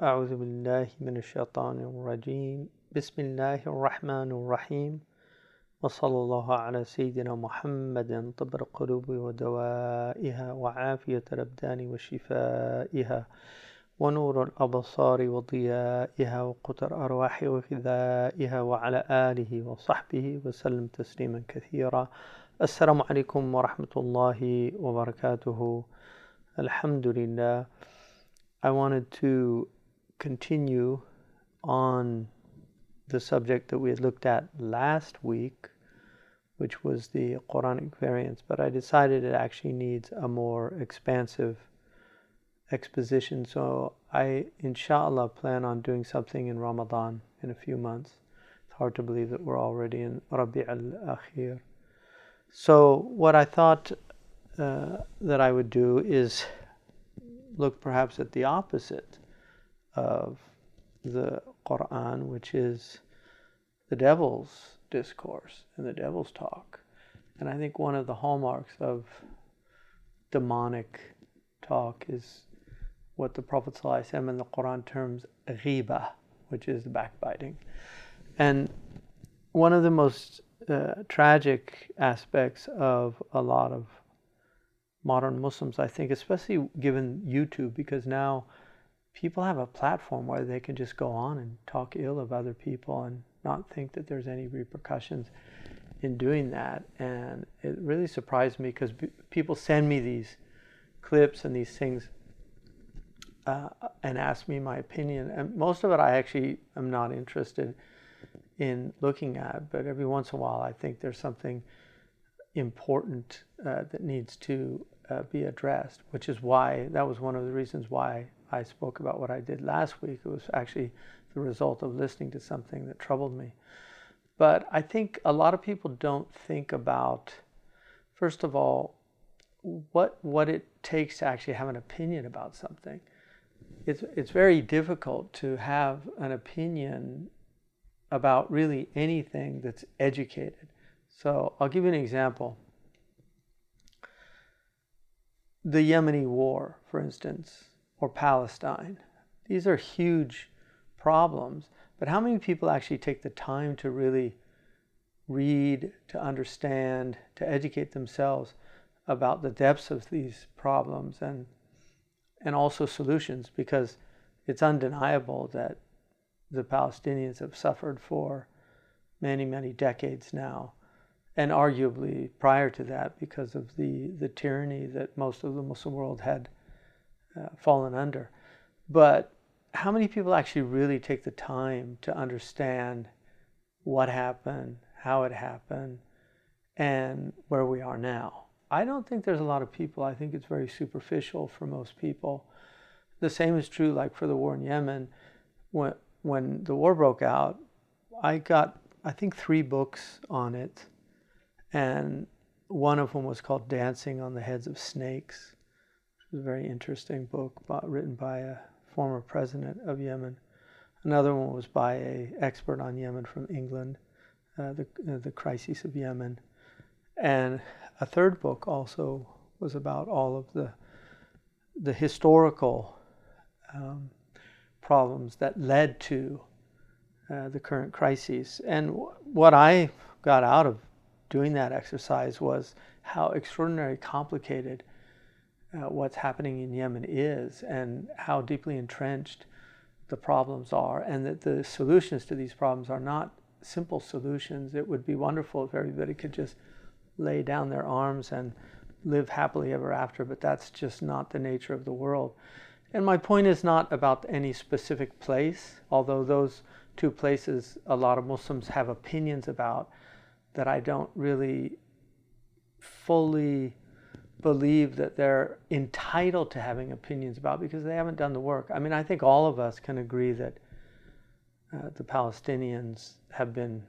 أعوذ بالله من الشيطان الرجيم. بسم الله الرحمن الرحيم. وصلى الله على سيدنا محمد طب القلوب ودوائها وعافية الأبدان وشفائها ونور الأبصار وضيائها وقوت الأرواح وغذائها وعلى آله وصحبه وسلم تسليما كثيرا. السلام عليكم ورحمة الله وبركاته. الحمد لله. I wanted to continue on the subject that we had looked at last week, which was the Quranic variants, but I decided it actually needs a more expansive exposition. So I, inshallah, plan on doing something in Ramadan in a few months. It's hard to believe that we're already in Rabi al Akhir. So, what I thought uh, that I would do is look perhaps at the opposite of the Quran, which is the devil's discourse and the devil's talk. And I think one of the hallmarks of demonic talk is what the Prophet ﷺ in the Quran terms ghiba, which is backbiting. And one of the most uh, tragic aspects of a lot of modern Muslims, I think, especially given YouTube, because now people have a platform where they can just go on and talk ill of other people and not think that there's any repercussions in doing that. And it really surprised me because b- people send me these clips and these things uh, and ask me my opinion. And most of it I actually am not interested in looking at, but every once in a while I think there's something important uh, that needs to uh, be addressed, which is why that was one of the reasons why I spoke about what I did last week. It was actually the result of listening to something that troubled me. But I think a lot of people don't think about, first of all, what what it takes to actually have an opinion about something. It's it's very difficult to have an opinion about really anything that's educated. So I'll give you an example. The Yemeni war, for instance, or Palestine. These are huge problems, but how many people actually take the time to really read, to understand, to educate themselves about the depths of these problems and and also solutions because it's undeniable that the Palestinians have suffered for many, many decades now, and arguably prior to that because of the, the tyranny that most of the Muslim world had uh, fallen under. But how many people actually really take the time to understand what happened, how it happened, and where we are now? I don't think there's a lot of people. I think it's very superficial for most people. The same is true, like for the war in Yemen. When, when the war broke out, I got, I think, three books on it. And one of them was called Dancing on the Heads of Snakes a very interesting book written by a former president of Yemen. Another one was by a expert on Yemen from England, uh, the uh, the crises of Yemen, and a third book also was about all of the the historical um, problems that led to uh, the current crises. And w- what I got out of doing that exercise was how extraordinarily complicated uh, what's happening in Yemen is and how deeply entrenched the problems are, and that the solutions to these problems are not simple solutions. It would be wonderful if everybody could just lay down their arms and live happily ever after, but that's just not the nature of the world. And my point is not about any specific place, although those two places a lot of Muslims have opinions about that I don't really fully believe that they're entitled to having opinions about because they haven't done the work. I mean, I think all of us can agree that uh, the Palestinians have been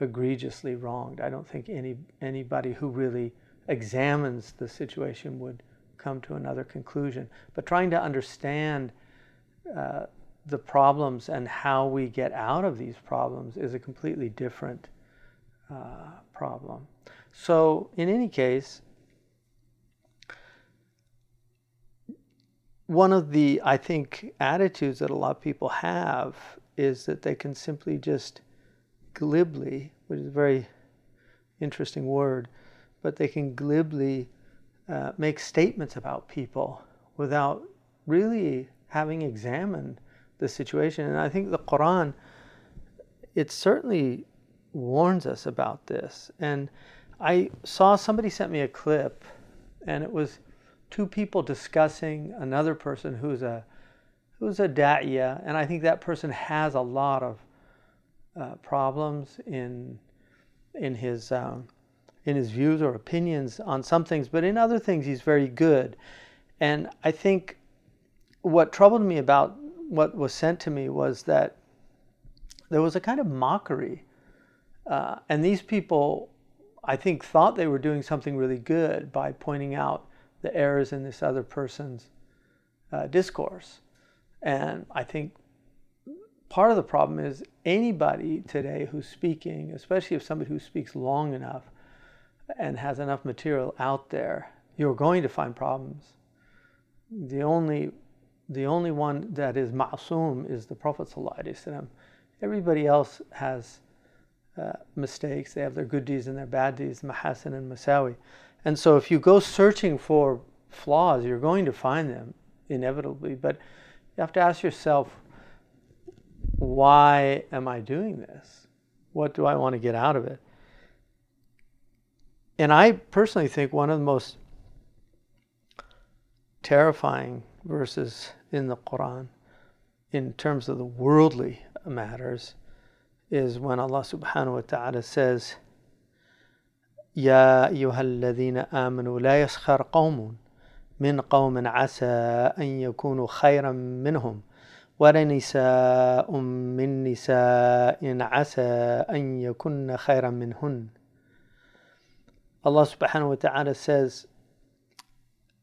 egregiously wronged. I don't think any anybody who really examines the situation would come to another conclusion. But trying to understand uh, the problems and how we get out of these problems is a completely different uh, problem. So, in any case, one of the, I think, attitudes that a lot of people have is that they can simply just glibly, which is a very interesting word, but they can glibly uh, make statements about people without really having examined the situation. And I think the Quran, it certainly warns us about this. And I saw somebody sent me a clip, and it was two people discussing another person who's a who's a da'iya, and I think that person has a lot of uh, problems in in his um, in his views or opinions on some things, but in other things he's very good. And I think what troubled me about what was sent to me was that there was a kind of mockery, uh, and these people, I think, thought they were doing something really good by pointing out the errors in this other person's uh, discourse. And I think part of the problem is anybody today who's speaking, especially if somebody who speaks long enough and has enough material out there, you're going to find problems. The only, the only one that is ma'soom is the Prophet. Everybody else has uh, mistakes. They have their good deeds and their bad deeds, mahasin and masawi. And so if you go searching for flaws, you're going to find them inevitably. But you have to ask yourself, why am I doing this? What do I want to get out of it? And I personally think one of the most terrifying verses in the Quran in terms of the worldly matters is when Allah subhanahu wa ta'ala says, يا أيها الذين آمنوا لا يسخر قوم من قوم عسى أن يكونوا خيرا منهم ولنساء من نساء عسى أن يكن خيرا منهن Allah subhanahu wa ta'ala says,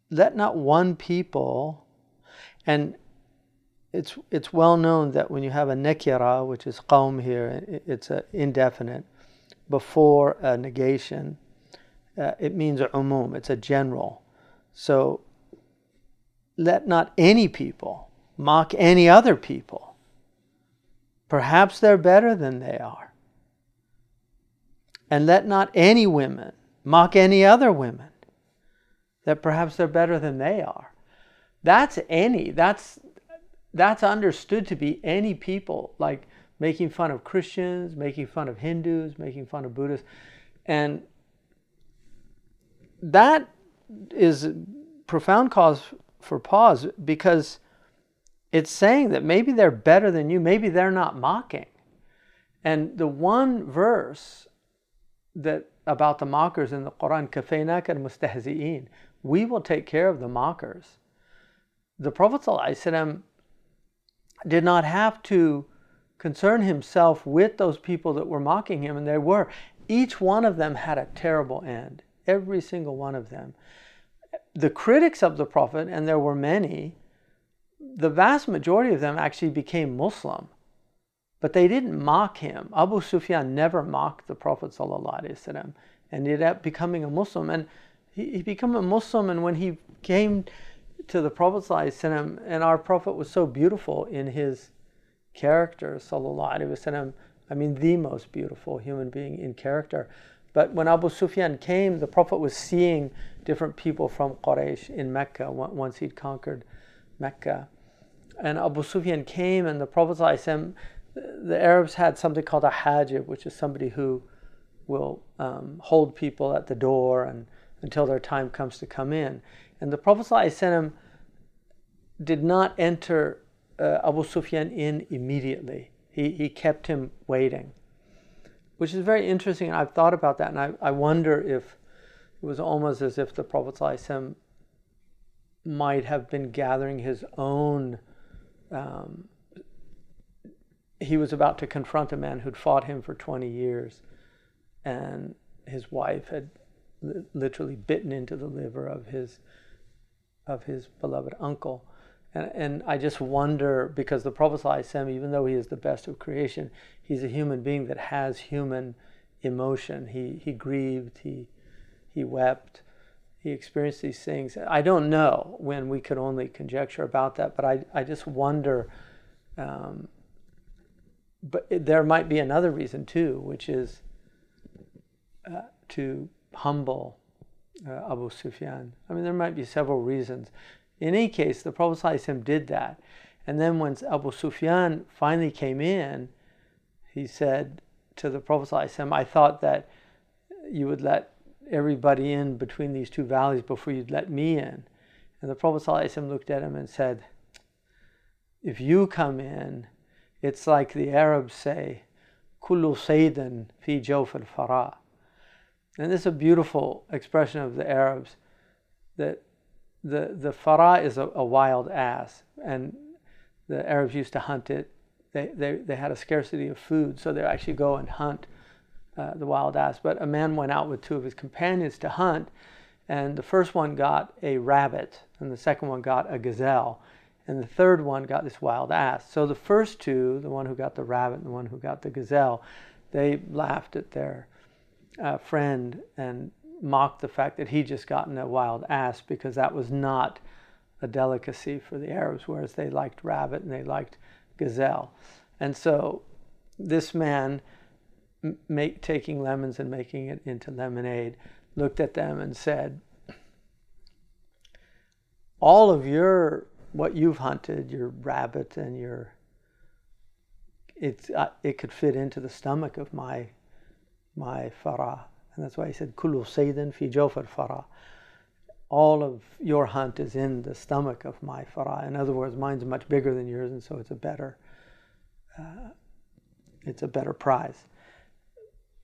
Let not one people, and it's, it's well known that when you have a nekira, which is qawm here, it's an indefinite, before a negation, uh, it means umum, it's a general. So let not any people mock any other people. Perhaps they're better than they are. And let not any women mock any other women, that perhaps they're better than they are. That's any, that's, that's understood to be any people, like making fun of Christians, making fun of Hindus, making fun of Buddhists. And that is profound cause for pause because it's saying that maybe they're better than you, maybe they're not mocking. And the one verse that about the mockers in the Quran, kafaynak al mustahzi'een, we will take care of the mockers. The Prophet did not have to concern himself with those people that were mocking him, and they were. Each one of them had a terrible end. Every single one of them. The critics of the Prophet, and there were many, the vast majority of them actually became Muslim. But they didn't mock him. Abu Sufyan never mocked the Prophet and ended up becoming a Muslim. And he, he became a Muslim, and when he came to the Prophet and our Prophet was so beautiful in his character, sallallahu alaihi wasallam. I mean, the most beautiful human being in character. But when Abu Sufyan came, the Prophet was seeing different people from Quraysh in Mecca once he'd conquered Mecca. And Abu Sufyan came, and the Prophet, the Arabs had something called a hajib, which is somebody who will um, hold people at the door and until their time comes to come in. And the Prophet did not enter uh, Abu Sufyan in immediately. He, he kept him waiting, which is very interesting. I've thought about that, and I, I wonder if it was almost as if the Prophet might have been gathering his own um, he was about to confront a man who'd fought him for 20 years, and his wife had li- literally bitten into the liver of his of his beloved uncle. And, and I just wonder because the Prophet ﷺ, even though he is the best of creation, he's a human being that has human emotion. He he grieved, he he wept, he experienced these things. I don't know when we could only conjecture about that, but I, I just wonder. Um, but there might be another reason too, which is uh, to humble uh, Abu Sufyan. I mean, there might be several reasons. In any case, the Prophet ﷺ did that. And then when Abu Sufyan finally came in, he said to the Prophet ﷺ, I thought that you would let everybody in between these two valleys before you'd let me in. And the Prophet ﷺ looked at him and said, If you come in, it's like the Arabs say, Kullu Sayyidin fi jawf al farah. And this is a beautiful expression of the Arabs that the, the farah is a, a wild ass, and the Arabs used to hunt it. They, they, they had a scarcity of food, so they actually go and hunt uh, the wild ass. But a man went out with two of his companions to hunt, and the first one got a rabbit, and the second one got a gazelle, and the third one got this wild ass. So the first two, the one who got the rabbit and the one who got the gazelle, they laughed at their uh, friend and mocked the fact that he just gotten a wild ass because that was not a delicacy for the Arabs, whereas they liked rabbit and they liked gazelle. And so this man, make, taking lemons and making it into lemonade, looked at them and said, All of your, what you've hunted, your rabbit and your, it's, uh, it could fit into the stomach of my, my farah. And that's why he said, Kullu saydin fi jawfar farah all of your hunt is in the stomach of my farah. In other words, mine's much bigger than yours, and so it's a better, uh, it's a better prize.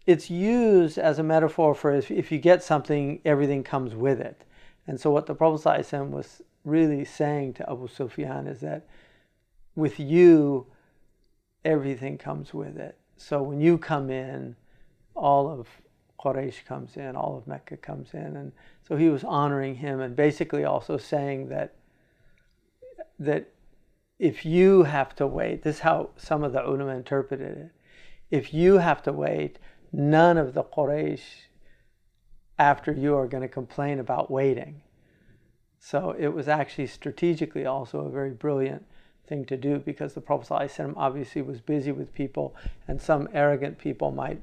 It's used as a metaphor for if, if you get something, everything comes with it. And so what the Prophet ﷺ was really saying to Abu Sufyan is that with you, everything comes with it. So when you come in, all of Quraysh comes in, all of Mecca comes in, and so he was honoring him and basically also saying that that if you have to wait, this is how some of the ulama interpreted it. If you have to wait, none of the Quraysh after you are going to complain about waiting. So it was actually strategically also a very brilliant thing to do because the Prophet ﷺ obviously was busy with people, and some arrogant people might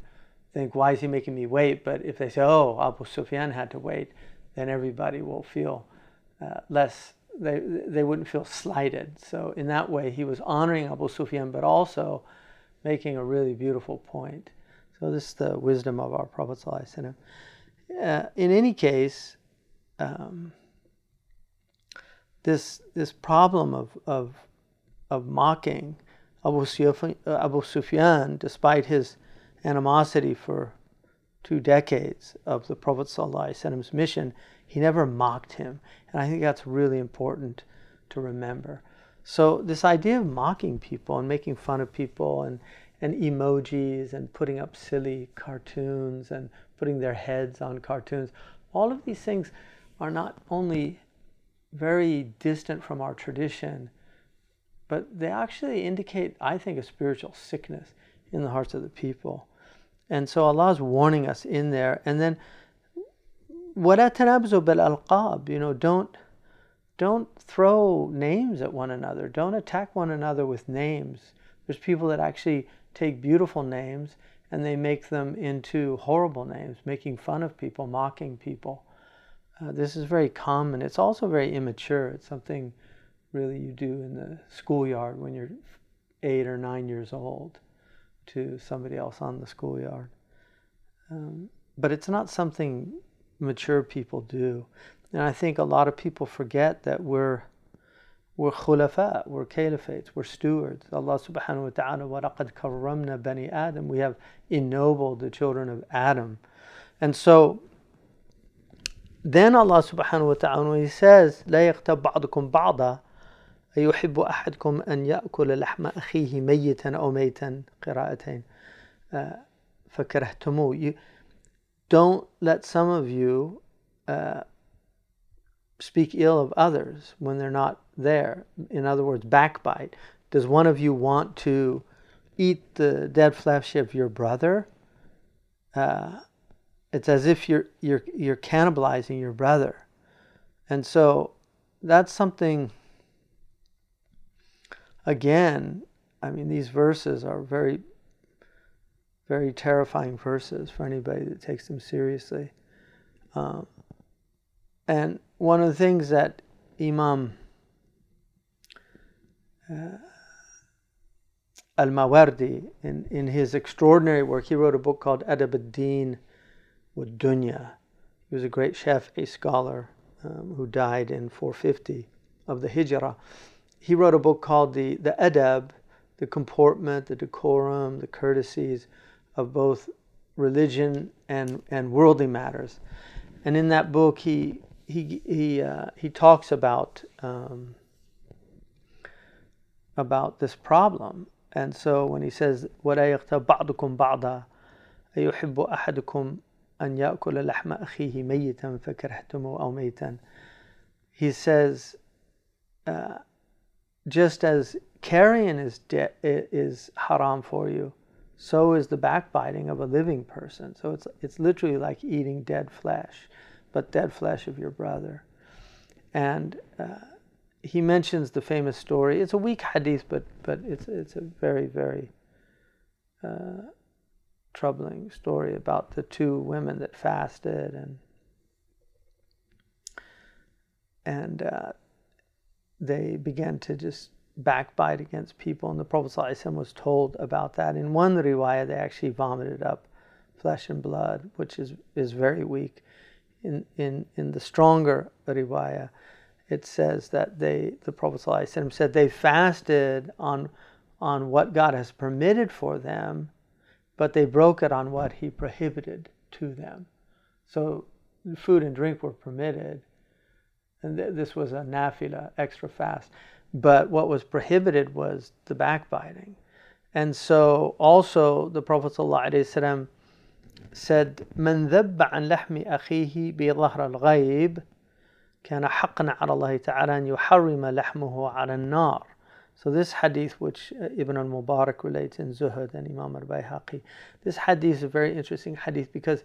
think, why is he making me wait? But if they say, oh, Abu Sufyan had to wait, then everybody will feel uh, less, they, they wouldn't feel slighted. So, in that way, he was honoring Abu Sufyan, but also making a really beautiful point. So, this is the wisdom of our Prophet. Uh, in any case, um, this, this problem of, of, of mocking Abu Sufyan, Abu Sufyan, despite his animosity for two decades of the Prophet Prophet's mission, he never mocked him. And I think that's really important to remember. So, this idea of mocking people and making fun of people and, and emojis and putting up silly cartoons and putting their heads on cartoons, all of these things are not only very distant from our tradition, but they actually indicate, I think, a spiritual sickness in the hearts of the people. And so Allah is warning us in there. And then, وَلَا تَنَابْزُوا بِالْأَلْقَابِ You know, don't, don't throw names at one another. Don't attack one another with names. There's people that actually take beautiful names and they make them into horrible names, making fun of people, mocking people. Uh, this is very common. It's also very immature. It's something really you do in the schoolyard when you're eight or nine years old to somebody else on the schoolyard. Um, but it's not something mature people do. And I think a lot of people forget that we're we're khulafa, we're caliphates, we're stewards. Allah subhanahu wa ta'ala wa Raqad karramna bani Adam. We have ennobled the children of Adam. And so then Allah subhanahu wa ta'ala he says, La yaqtab ba'da أيحب أحدكم أن يأكل لحم أخيه ميتا أو ميتا قراءتين فكرهتموه you don't let some of you uh, speak ill of others when they're not there in other words backbite does one of you want to eat the dead flesh of your brother uh, it's as if you're you're you're cannibalizing your brother And so that's something, again, I mean, these verses are very, very terrifying verses for anybody that takes them seriously. Um, and one of the things that Imam uh, Al Mawardi, in, in his extraordinary work, he wrote a book called Adab ad Din wa Dunya. He was a great Shafi'i scholar um, who died in 450 of the Hijrah He wrote a book called the, the Adab, the comportment, the decorum, the courtesies of both religion and, and worldly matters. And in that book, he, he, he, uh, he talks about, um, about this problem. And so when he says, وَلَا يَغْتَبْ بَعْضُكُمْ بَعْضًا أَيُحِبُّ أَحَدُكُمْ أن يأكل لحم أخيه ميتا فكرهتمه أو ميتا. He says, uh, just as carrion is, de- is haram for you, so is the backbiting of a living person. So it's, it's literally like eating dead flesh, but dead flesh of your brother. And uh, he mentions the famous story. It's a weak hadith, but, but it's, it's a very, very uh, troubling story about the two women that fasted and and uh, they began to just backbite against people. And the Prophet ﷺ was told about that. In one riwayah, they actually vomited up flesh and blood, which is, is very weak. In, in, in the stronger riwayah, it says that they, the Prophet ﷺ said they fasted on, on what God has permitted for them but they broke it on what he prohibited to them. So food and drink were permitted, and th- this was a nafila, extra fast. But what was prohibited was the backbiting. And so also the Prophet ﷺ said, من ذب عن لحم أخيه بظهر الغيب كان حقا على الله تعالى أن يحرم لحمه على النار. So this hadith, which uh, Ibn al-Mubarak relates in Zuhud and Imam al-Bayhaqi, this hadith is a very interesting hadith because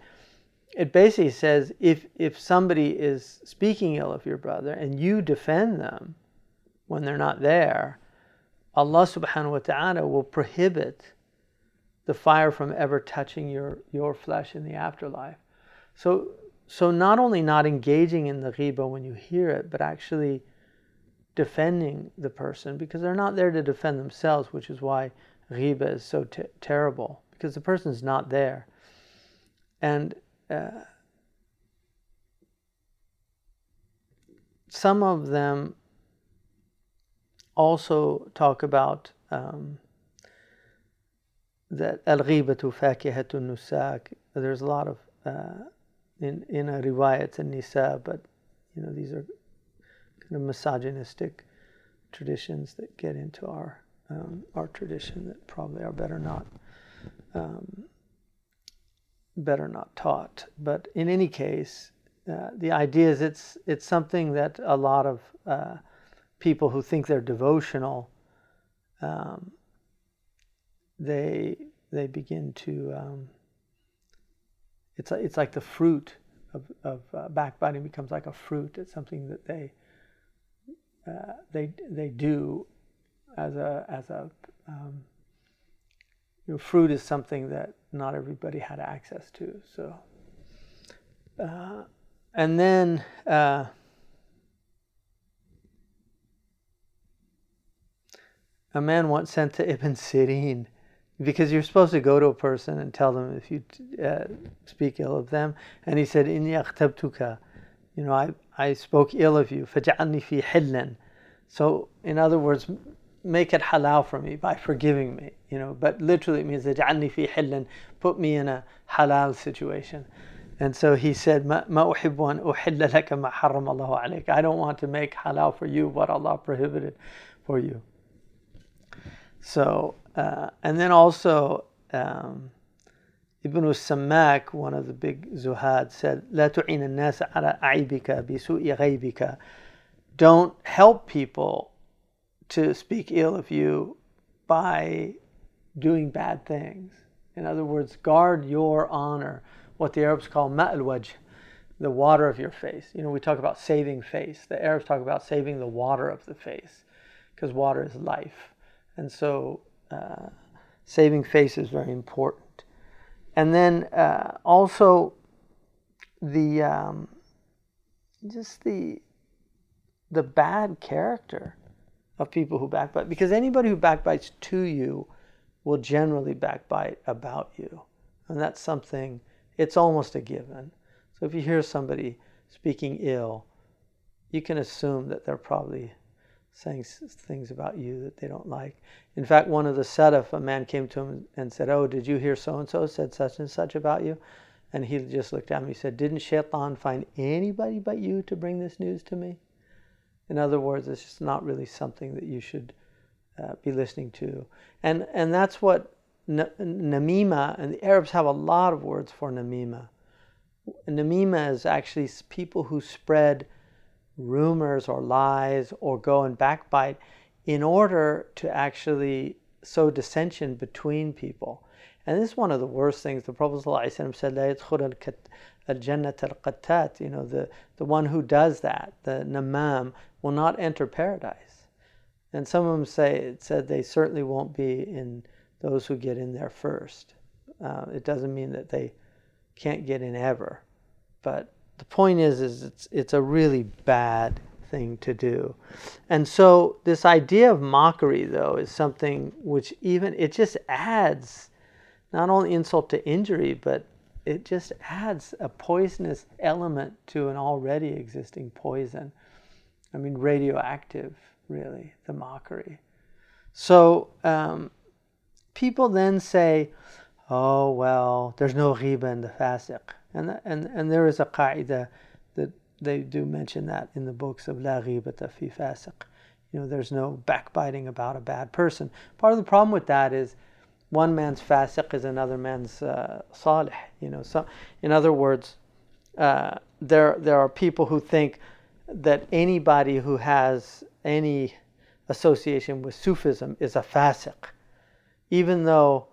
it basically says if, if somebody is speaking ill of your brother and you defend them when they're not there, Allah subhanahu wa ta'ala will prohibit the fire from ever touching your, your flesh in the afterlife. So, so not only not engaging in the ghiba when you hear it, but actually defending the person because they're not there to defend themselves, which is why ghiba is so terrible because the person is not there. And uh, some of them also talk about um, that al ghibatu fakihatun nusak. There's a lot of uh, in in a riwayat and nisa, but you know these are kind of misogynistic traditions that get into our um, our tradition that probably are better not um, better not taught. But in any case, uh, the idea is it's it's something that a lot of uh, people who think they're devotional um, they they begin to um, it's it's like the fruit of, of uh, backbiting becomes like a fruit. It's something that they uh, they they do as a as a um, you know, fruit is something that not everybody had access to. So, uh, and then uh, a man once sent to Ibn Sirin because you're supposed to go to a person and tell them if you uh, speak ill of them, and he said, "Inni akhtabtuka," you know, I I spoke ill of you. Faj'alni fi hillan. So, in other words, make it halal for me by forgiving me You know, but literally it means اجعلني في حل, put me in a halal situation. And so he said, ما, ما أحب أن أحل لك ما حرم الله عليك. I don't want to make halal for you what Allah prohibited for you. So, uh, and then also, um, Ibn Sammak, one of the big zuhad, said, لا تعين الناس على عيبك بسوء غيبك. Don't help people to speak ill of you by doing bad things. In other words, guard your honor, what the Arabs call ma'al the water of your face. You know, we talk about saving face. The Arabs talk about saving the water of the face because water is life. And so uh, saving face is very important. And then uh, also the um, just the the bad character of people who backbite because anybody who backbites to you will generally backbite about you. And that's something it's almost a given. So if you hear somebody speaking ill you can assume that they're probably saying things about you that they don't like. In fact one of the salaf a man came to him and said oh did you hear so and so said such and such about you? And he just looked at me and said didn't shaitan find anybody but you to bring this news to me? In other words, it's just not really something that you should uh, be listening to. And, and that's what n- namima, and the Arabs have a lot of words for namima. Namima is actually people who spread rumors or lies or go and backbite in order to actually sow dissension between people. And this is one of the worst things. The Prophet said, al jannat al qattat, you know, the, the one who does that, the namam, will not enter paradise. And some of them say said they certainly won't be in those who get in there first. Uh, it doesn't mean that they can't get in ever, but the point is, is it's it's a really bad thing to do, and so this idea of mockery though is something which even it just adds not only insult to injury, but it just adds a poisonous element to an already existing poison. I mean, radioactive, really, the mockery. So um, people then say, oh, well, there's no ghiba in the fasiq. And, and, and there is a qaida that they do mention that in the books of La ghibata fi fasiq. You know, there's no backbiting about a bad person. Part of the problem with that is one man's fasiq is another man's uh, salih. You know, so in other words, uh, there there are people who think that anybody who has any association with Sufism is a fasiq, even though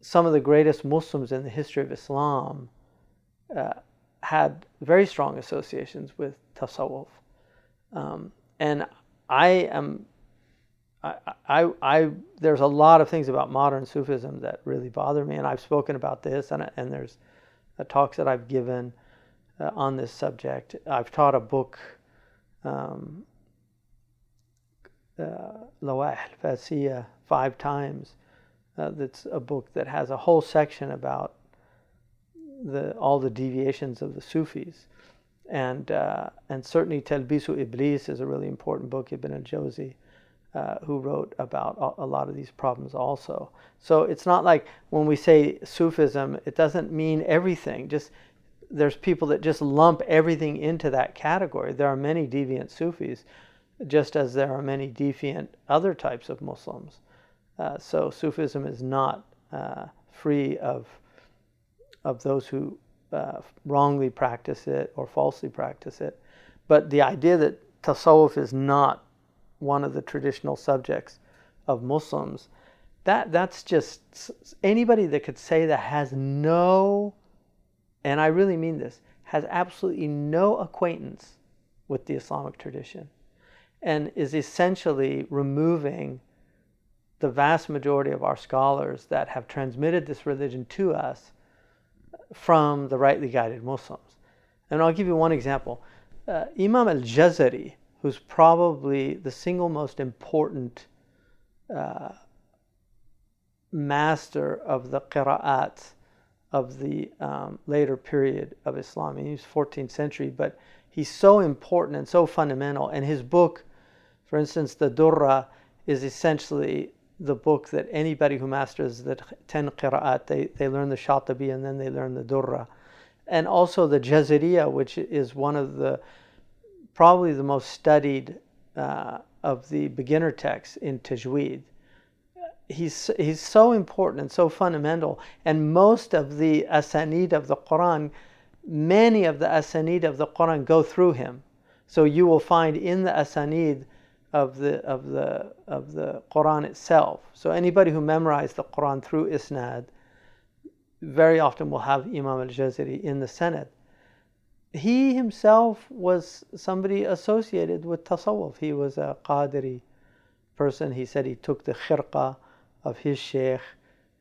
some of the greatest Muslims in the history of Islam uh, had very strong associations with tasawwuf. Um, and I am I, I, I, there's a lot of things about modern Sufism that really bother me, and I've spoken about this, and, and there's uh, talks that I've given uh, on this subject. I've taught a book, um, uh, Lawah al five times. Uh, that's a book that has a whole section about the all the deviations of the Sufis, and uh, and certainly Talbisu Iblis is a really important book. Ibn al-Jawzi uh, who wrote about a lot of these problems also. So it's not like when we say Sufism, it doesn't mean everything. Just there's people that just lump everything into that category. There are many deviant Sufis, just as there are many deviant other types of Muslims. Uh, so Sufism is not uh, free of of those who uh, wrongly practice it or falsely practice it. But the idea that tasawwuf is not one of the traditional subjects of Muslims. That that's just anybody that could say that has no, and I really mean this, has absolutely no acquaintance with the Islamic tradition, and is essentially removing the vast majority of our scholars that have transmitted this religion to us from the rightly guided Muslims. And I'll give you one example. Uh, Imam al Jazari, who's probably the single most important uh, master of the qira'at of the um, later period of Islam. He was 14th century, but he's so important and so fundamental. And his book, for instance, the Durra, is essentially the book that anybody who masters the 10 qira'at, they, they learn the Shatibi and then they learn the Durra. And also the Jazariya, which is one of the probably the most studied uh, of the beginner texts in Tajweed. He's, he's so important and so fundamental. And most of the asanid of the Quran, many of the asanid of the Quran go through him. So you will find in the asanid of the, of the, of the Quran itself. So anybody who memorized the Quran through isnad very often will have Imam al-Jazari in the Sanad. he himself was somebody associated with tasawwuf. He was a Qadiri person. He said he took the khirqa of his sheikh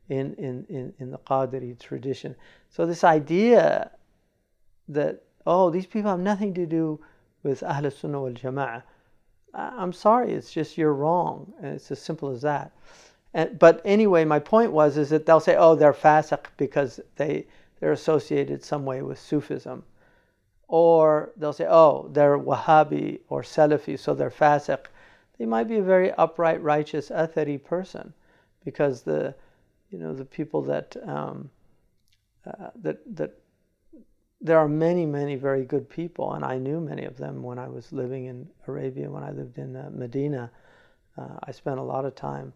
in, in, in, in the Qadiri tradition. So this idea that, oh, these people have nothing to do with Ahl Sunnah wal Jama'ah. I'm sorry, it's just you're wrong. And it's as simple as that. And, but anyway, my point was is that they'll say, oh, they're fasiq because they, they're associated some way with Sufism. Or they'll say, oh, they're Wahhabi or Salafi, so they're fasiq. They might be a very upright, righteous, athari person because the, you know, the people that, um, uh, that, that there are many, many very good people, and I knew many of them when I was living in Arabia, when I lived in uh, Medina. Uh, I spent a lot of time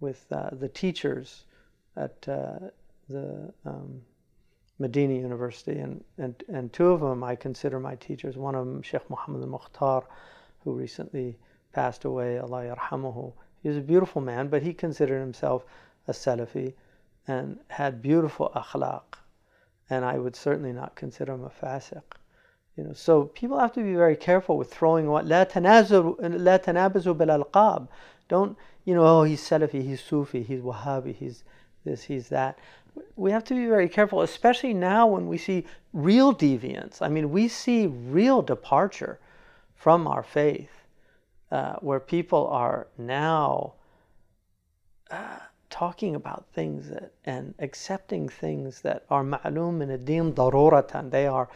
with uh, the teachers at uh, the um, Medina University, and, and, and two of them I consider my teachers. One of them, Sheikh Muhammad al Mukhtar, who recently passed away, Allah yarhamuhu. He was a beautiful man, but he considered himself a Salafi and had beautiful akhlaq. And I would certainly not consider him a fasiq. You know, so people have to be very careful with throwing what la tanazu la tanabazu bil alqab. Don't you know? Oh, he's Salafi, he's Sufi, he's Wahhabi, he's this, he's that. We have to be very careful, especially now when we see real deviance. I mean, we see real departure from our faith uh, where people are now. Uh, talking about things that, and accepting things that are ma'loom in a deen daruratan. They are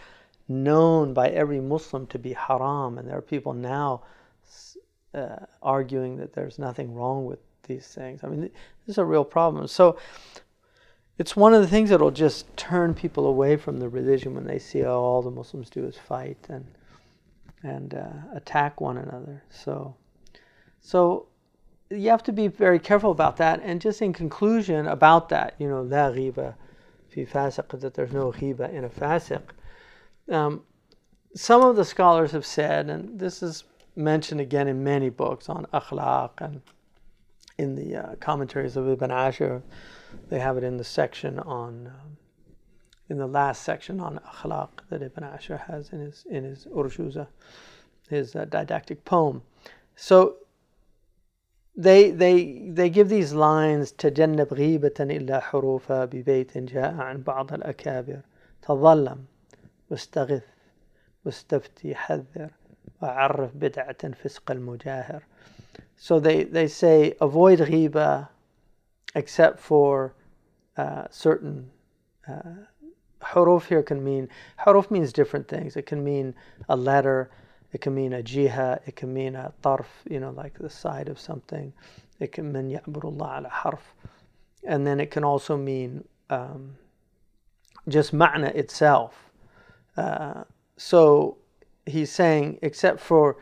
known by every Muslim to be haram, and there are people now uh, arguing that there's nothing wrong with these things. I mean, this is a real problem. So it's one of the things that will just turn people away from the religion when they see oh, all the Muslims do is fight and and uh, attack one another. So so you have to be very careful about that. And just in conclusion about that, you know, la ghiba fi fasiq, that there's no ghiba in a fasiq. Um, some of the scholars have said, and this is mentioned again in many books on akhlaq and in the uh, commentaries of Ibn Ashir, they have it in the section on, um, in the last section on akhlaq that Ibn Ashir has in his in his Urjuza, his uh, didactic poem. So they they they give these lines تجنب غيبة إلا حروفا ببيت جاء عن بعض الأكابر تظلم واستغث واستفتي حذر وعرف بدعة فسق المجاهر so they, they say avoid ghiba except for uh, certain uh, huruf here can mean huruf means different things it can mean a letter it can mean a jiha, it can mean a tarf, you know, like the side of something. It can mean ya'burullah ala harf. And then it can also mean um, just ma'na itself. Uh, so he's saying, except for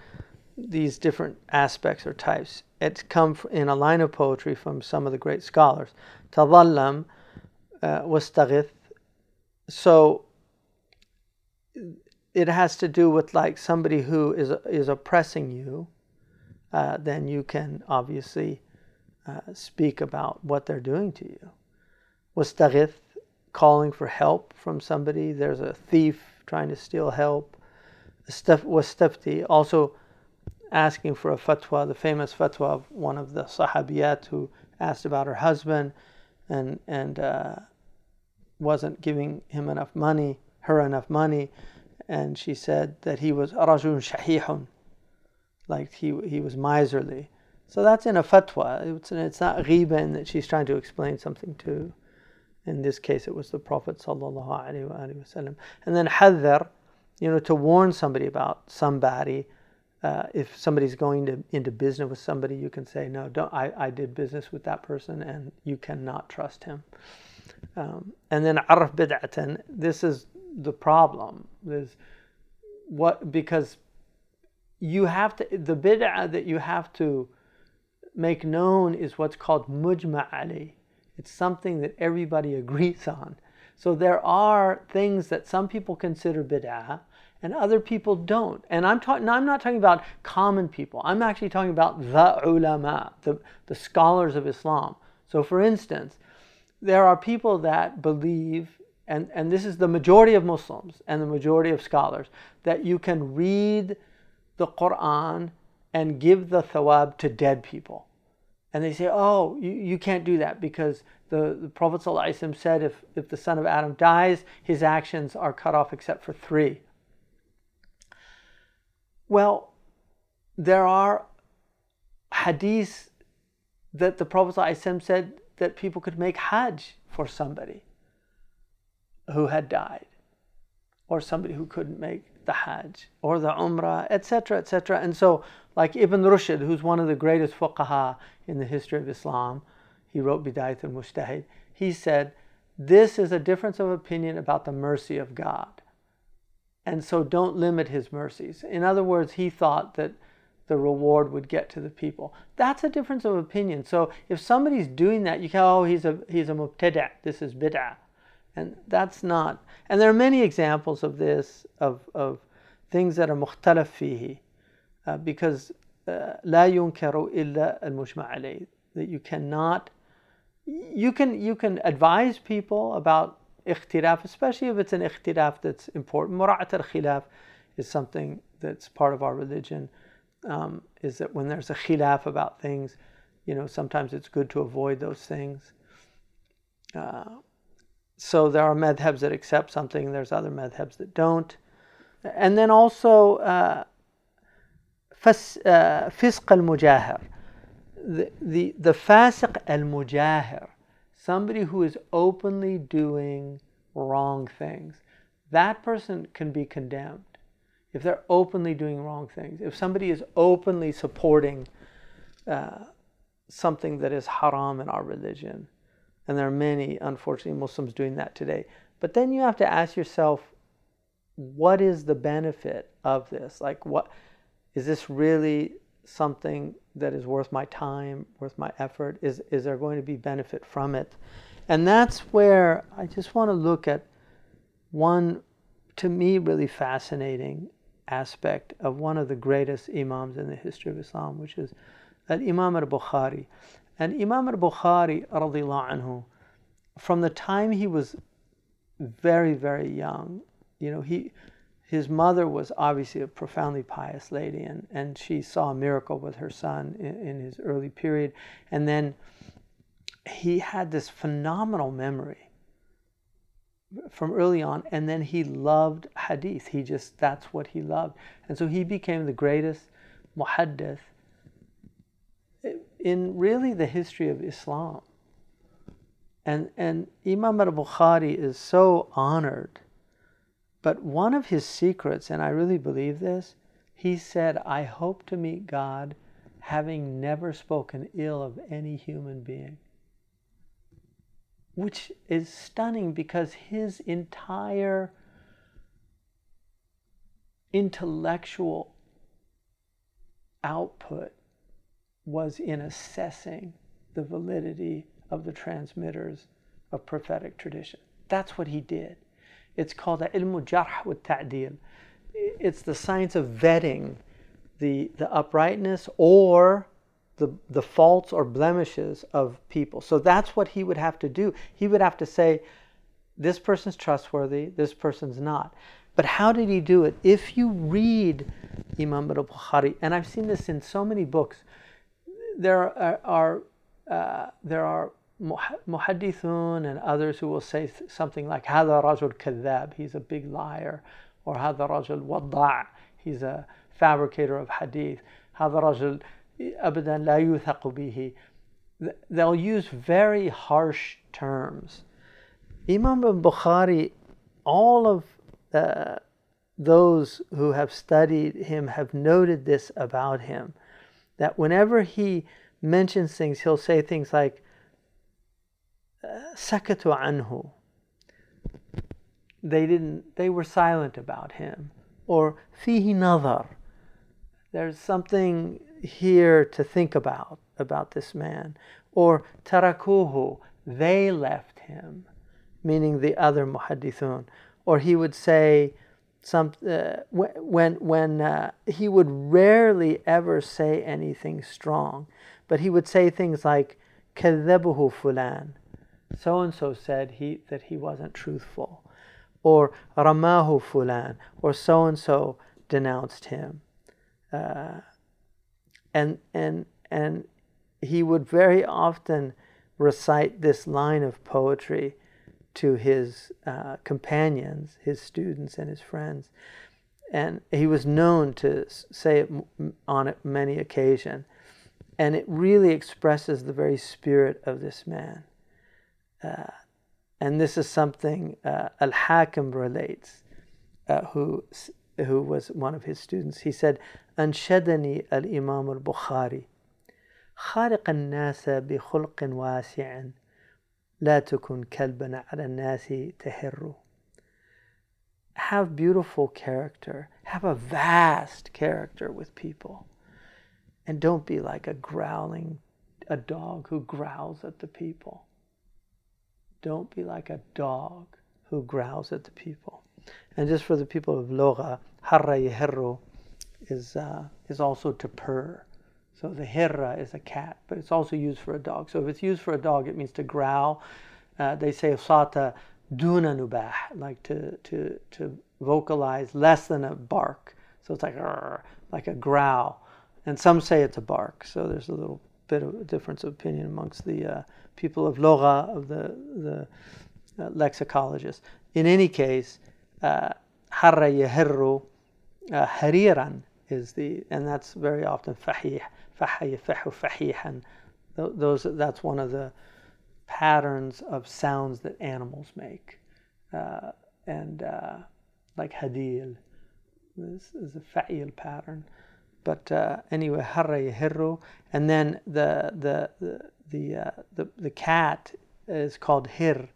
these different aspects or types, it's come in a line of poetry from some of the great scholars. Tadallam uh, wastaghith. So it has to do with like somebody who is is oppressing you, uh, then you can obviously uh, speak about what they're doing to you. Was Wastaghith, calling for help from somebody. There's a thief trying to steal help. Was Wastafti, also asking for a fatwa, the famous fatwa of one of the sahabiyat who asked about her husband and and uh, wasn't giving him enough money, her enough money and she said that he was rajun shahihun, like he, he was miserly. So that's in a fatwa. It's, it's not ghiba that she's trying to explain something to. In this case, it was the Prophet wasallam. And then hadhar, you know, to warn somebody about somebody. Uh, if somebody's going to, into business with somebody, you can say, no, don't. I, I did business with that person, and you cannot trust him. Um, and then arf bid'atan. This is the problem is what because you have to the bid'ah that you have to make known is what's called mujma ali. It's something that everybody agrees on. So there are things that some people consider bid'ah and other people don't. And I'm talking I'm not talking about common people. I'm actually talking about the ulama, the, the scholars of Islam. So for instance, there are people that believe and, and this is the majority of Muslims and the majority of scholars, that you can read the Quran and give the thawab to dead people. And they say, oh, you, you can't do that because the, the Prophet said if, if the son of Adam dies, his actions are cut off except for three. Well, there are hadiths that the Prophet said that people could make hajj for somebody who had died, or somebody who couldn't make the hajj, or the umrah, etc., etc. And so, like Ibn Rushd, who's one of the greatest fuqaha in the history of Islam, he wrote Bidayat al Mujtahid, he said, This is a difference of opinion about the mercy of God. And so don't limit his mercies. In other words, he thought that the reward would get to the people. That's a difference of opinion. So if somebody's doing that, you can oh he's a he's a mubtada. This is bid'ah, and that's not. And there are many examples of this of of things that are muhtalafihi. uh, because uh, la yunkaru illa al that you cannot. You can you can advise people about ikhtilaf, especially if it's an ikhtilaf that's important. Murat al-khilaf is something that's part of our religion um, is that when there's a khilaf about things, you know, sometimes it's good to avoid those things. Uh, so there are madhabs that accept something, there's other madhabs that don't. And then also, uh, fisq al mujahir. The, the, the fasiq al mujahir, somebody who is openly doing wrong things, that person can be condemned if they're openly doing wrong things, if somebody is openly supporting uh, something that is haram in our religion, and there are many, unfortunately, Muslims doing that today. But then you have to ask yourself, what is the benefit of this? Like, what is this really something that is worth my time, worth my effort? Is is there going to be benefit from it? And that's where I just want to look at one, to me, really fascinating aspect of one of the greatest Imams in the history of Islam, which is that Imam al Bukhari. And Imam al Bukhari, from the time he was very, very young, you know, he, his mother was obviously a profoundly pious lady, and, and she saw a miracle with her son in, in his early period. And then he had this phenomenal memory from early on and then he loved hadith. He just that's what he loved. And so he became the greatest muhaddith in really the history of islam. And and imam al-bukhari is so honored but one of his secrets and i really believe this he said i hope to meet god having never spoken ill of any human being which is stunning because his entire intellectual output was in assessing the validity of the transmitters of prophetic tradition. That's what he did. It's called ilmu jarh wa ta'dil. It's the science of vetting the, the uprightness or the, the faults or blemishes of people. So that's what he would have to do. He would have to say, this person's trustworthy, this person's not. But how did he do it? If you read Imam al Bukhari, and I've seen this in so many books, there are, uh, there are muhaddithun and others who will say something like "Hada rajul kadhab," he's a big liar, or "Hada rajul wada," he's a fabricator of hadith. "Hada rajul أبدا لا يوثق به they'll use very harsh terms. Imam al-Bukhari, all of uh, those who have studied him have noted this about him, that whenever he mentions things, he'll say things like, sakatu anhu. They didn't, they were silent about him. Or fihi nadar. There's something here to think about about this man. Or tarakuhu, they left him, meaning the other muhaddithun. Or he would say, some, uh, when, when uh, he would rarely ever say anything strong, but he would say things like, كذبه fulan. so and so said he that he wasn't truthful, or ramahu fulan, or so and so denounced him, uh, and and and he would very often recite this line of poetry to his uh, companions, his students, and his friends. And he was known to say it on many occasions. And it really expresses the very spirit of this man. Uh, and this is something uh, Al Hakim relates, uh, who, who was one of his students. He said, أنشدني الإمام البخاري خالق الناس بخلق واسع لا تكن كلبا على الناس تهر have beautiful character have a vast character with people and don't be like a growling a dog who growls at the people don't be like a dog who growls at the people and just for the people of Logha, harra yihirru is, uh, is also to purr so the hirra is a cat, but it's also used for a dog. So if it's used for a dog, it means to growl. Uh, they say sata duna nubah, like to, to, to vocalize less than a bark. So it's like like a growl. And some say it's a bark. So there's a little bit of a difference of opinion amongst the uh, people of Logha, of the, the uh, lexicologists. In any case, uh, harra uh, hariran is the, and that's very often fahih fahih, fahu, fahihan. Those, that's one of the patterns of sounds that animals make. Uh, and uh, like hadil, this is a fa'il pattern. But uh, anyway, harra. And then the, the, the, the, uh, the, the cat is called hir.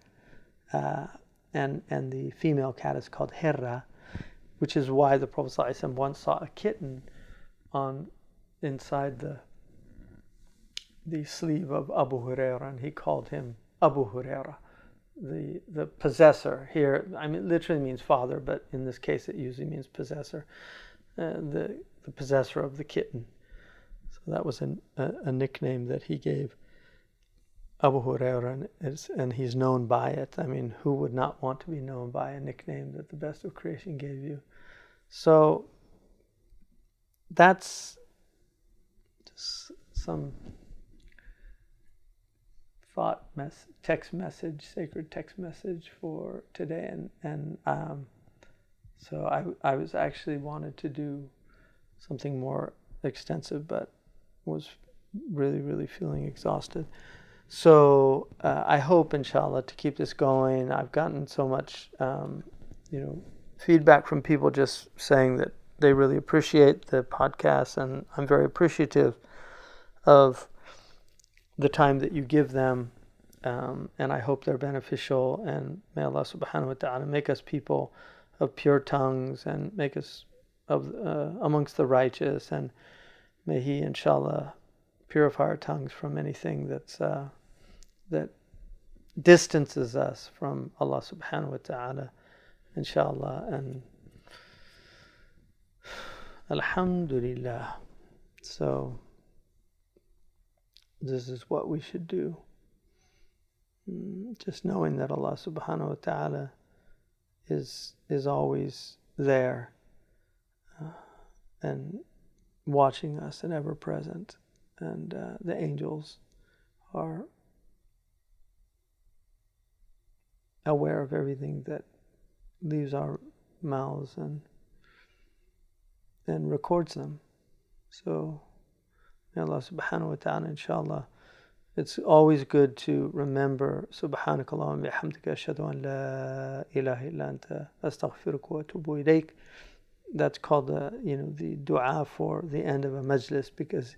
Uh, and, and the female cat is called hirra, which is why the Prophet once saw a kitten on inside the the sleeve of Abu Huraira, and he called him Abu Huraira, the the possessor. Here, I mean, literally means father, but in this case, it usually means possessor. Uh, the the possessor of the kitten. So that was an, a, a nickname that he gave Abu Huraira, and, and he's known by it. I mean, who would not want to be known by a nickname that the best of creation gave you? So that's just some thought mess, text message, sacred text message for today, and and um, so I I was actually wanted to do something more extensive, but was really really feeling exhausted. So uh, I hope, inshallah, to keep this going. I've gotten so much, um, you know, feedback from people just saying that they really appreciate the podcast, and I'm very appreciative of the time that you give them. Um, and I hope they're beneficial. And may Allah subhanahu wa ta'ala make us people of pure tongues and make us of uh, amongst the righteous. And may He, inshallah, purify our tongues from anything that's uh, that distances us from Allah subhanahu wa ta'ala, inshallah. And Alhamdulillah. So, this is what we should do. Mm, just knowing that Allah subhanahu wa ta'ala is, is always there uh, and watching us and ever present. And uh, the angels are aware of everything that leaves our mouths and and records them. So may Allah subhanahu wa ta'ala inshallah it's always good to remember subhanakallah bihamdika ashhadu an la ilaha illa anta astaghfiruka wa atubu ilayk that's called the you know the dua for the end of a majlis because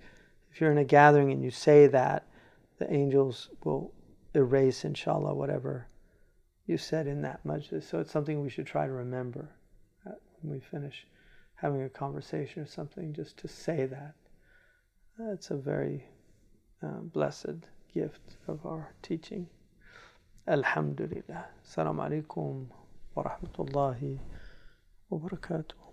if you're in a gathering and you say that the angels will erase inshallah whatever you said in that majlis so it's something we should try to remember when we finish having a conversation or something just to say that that's a very uh, blessed gift of our teaching. Alhamdulillah. Assalamu alaikum wa rahmatullahi wa barakatuh.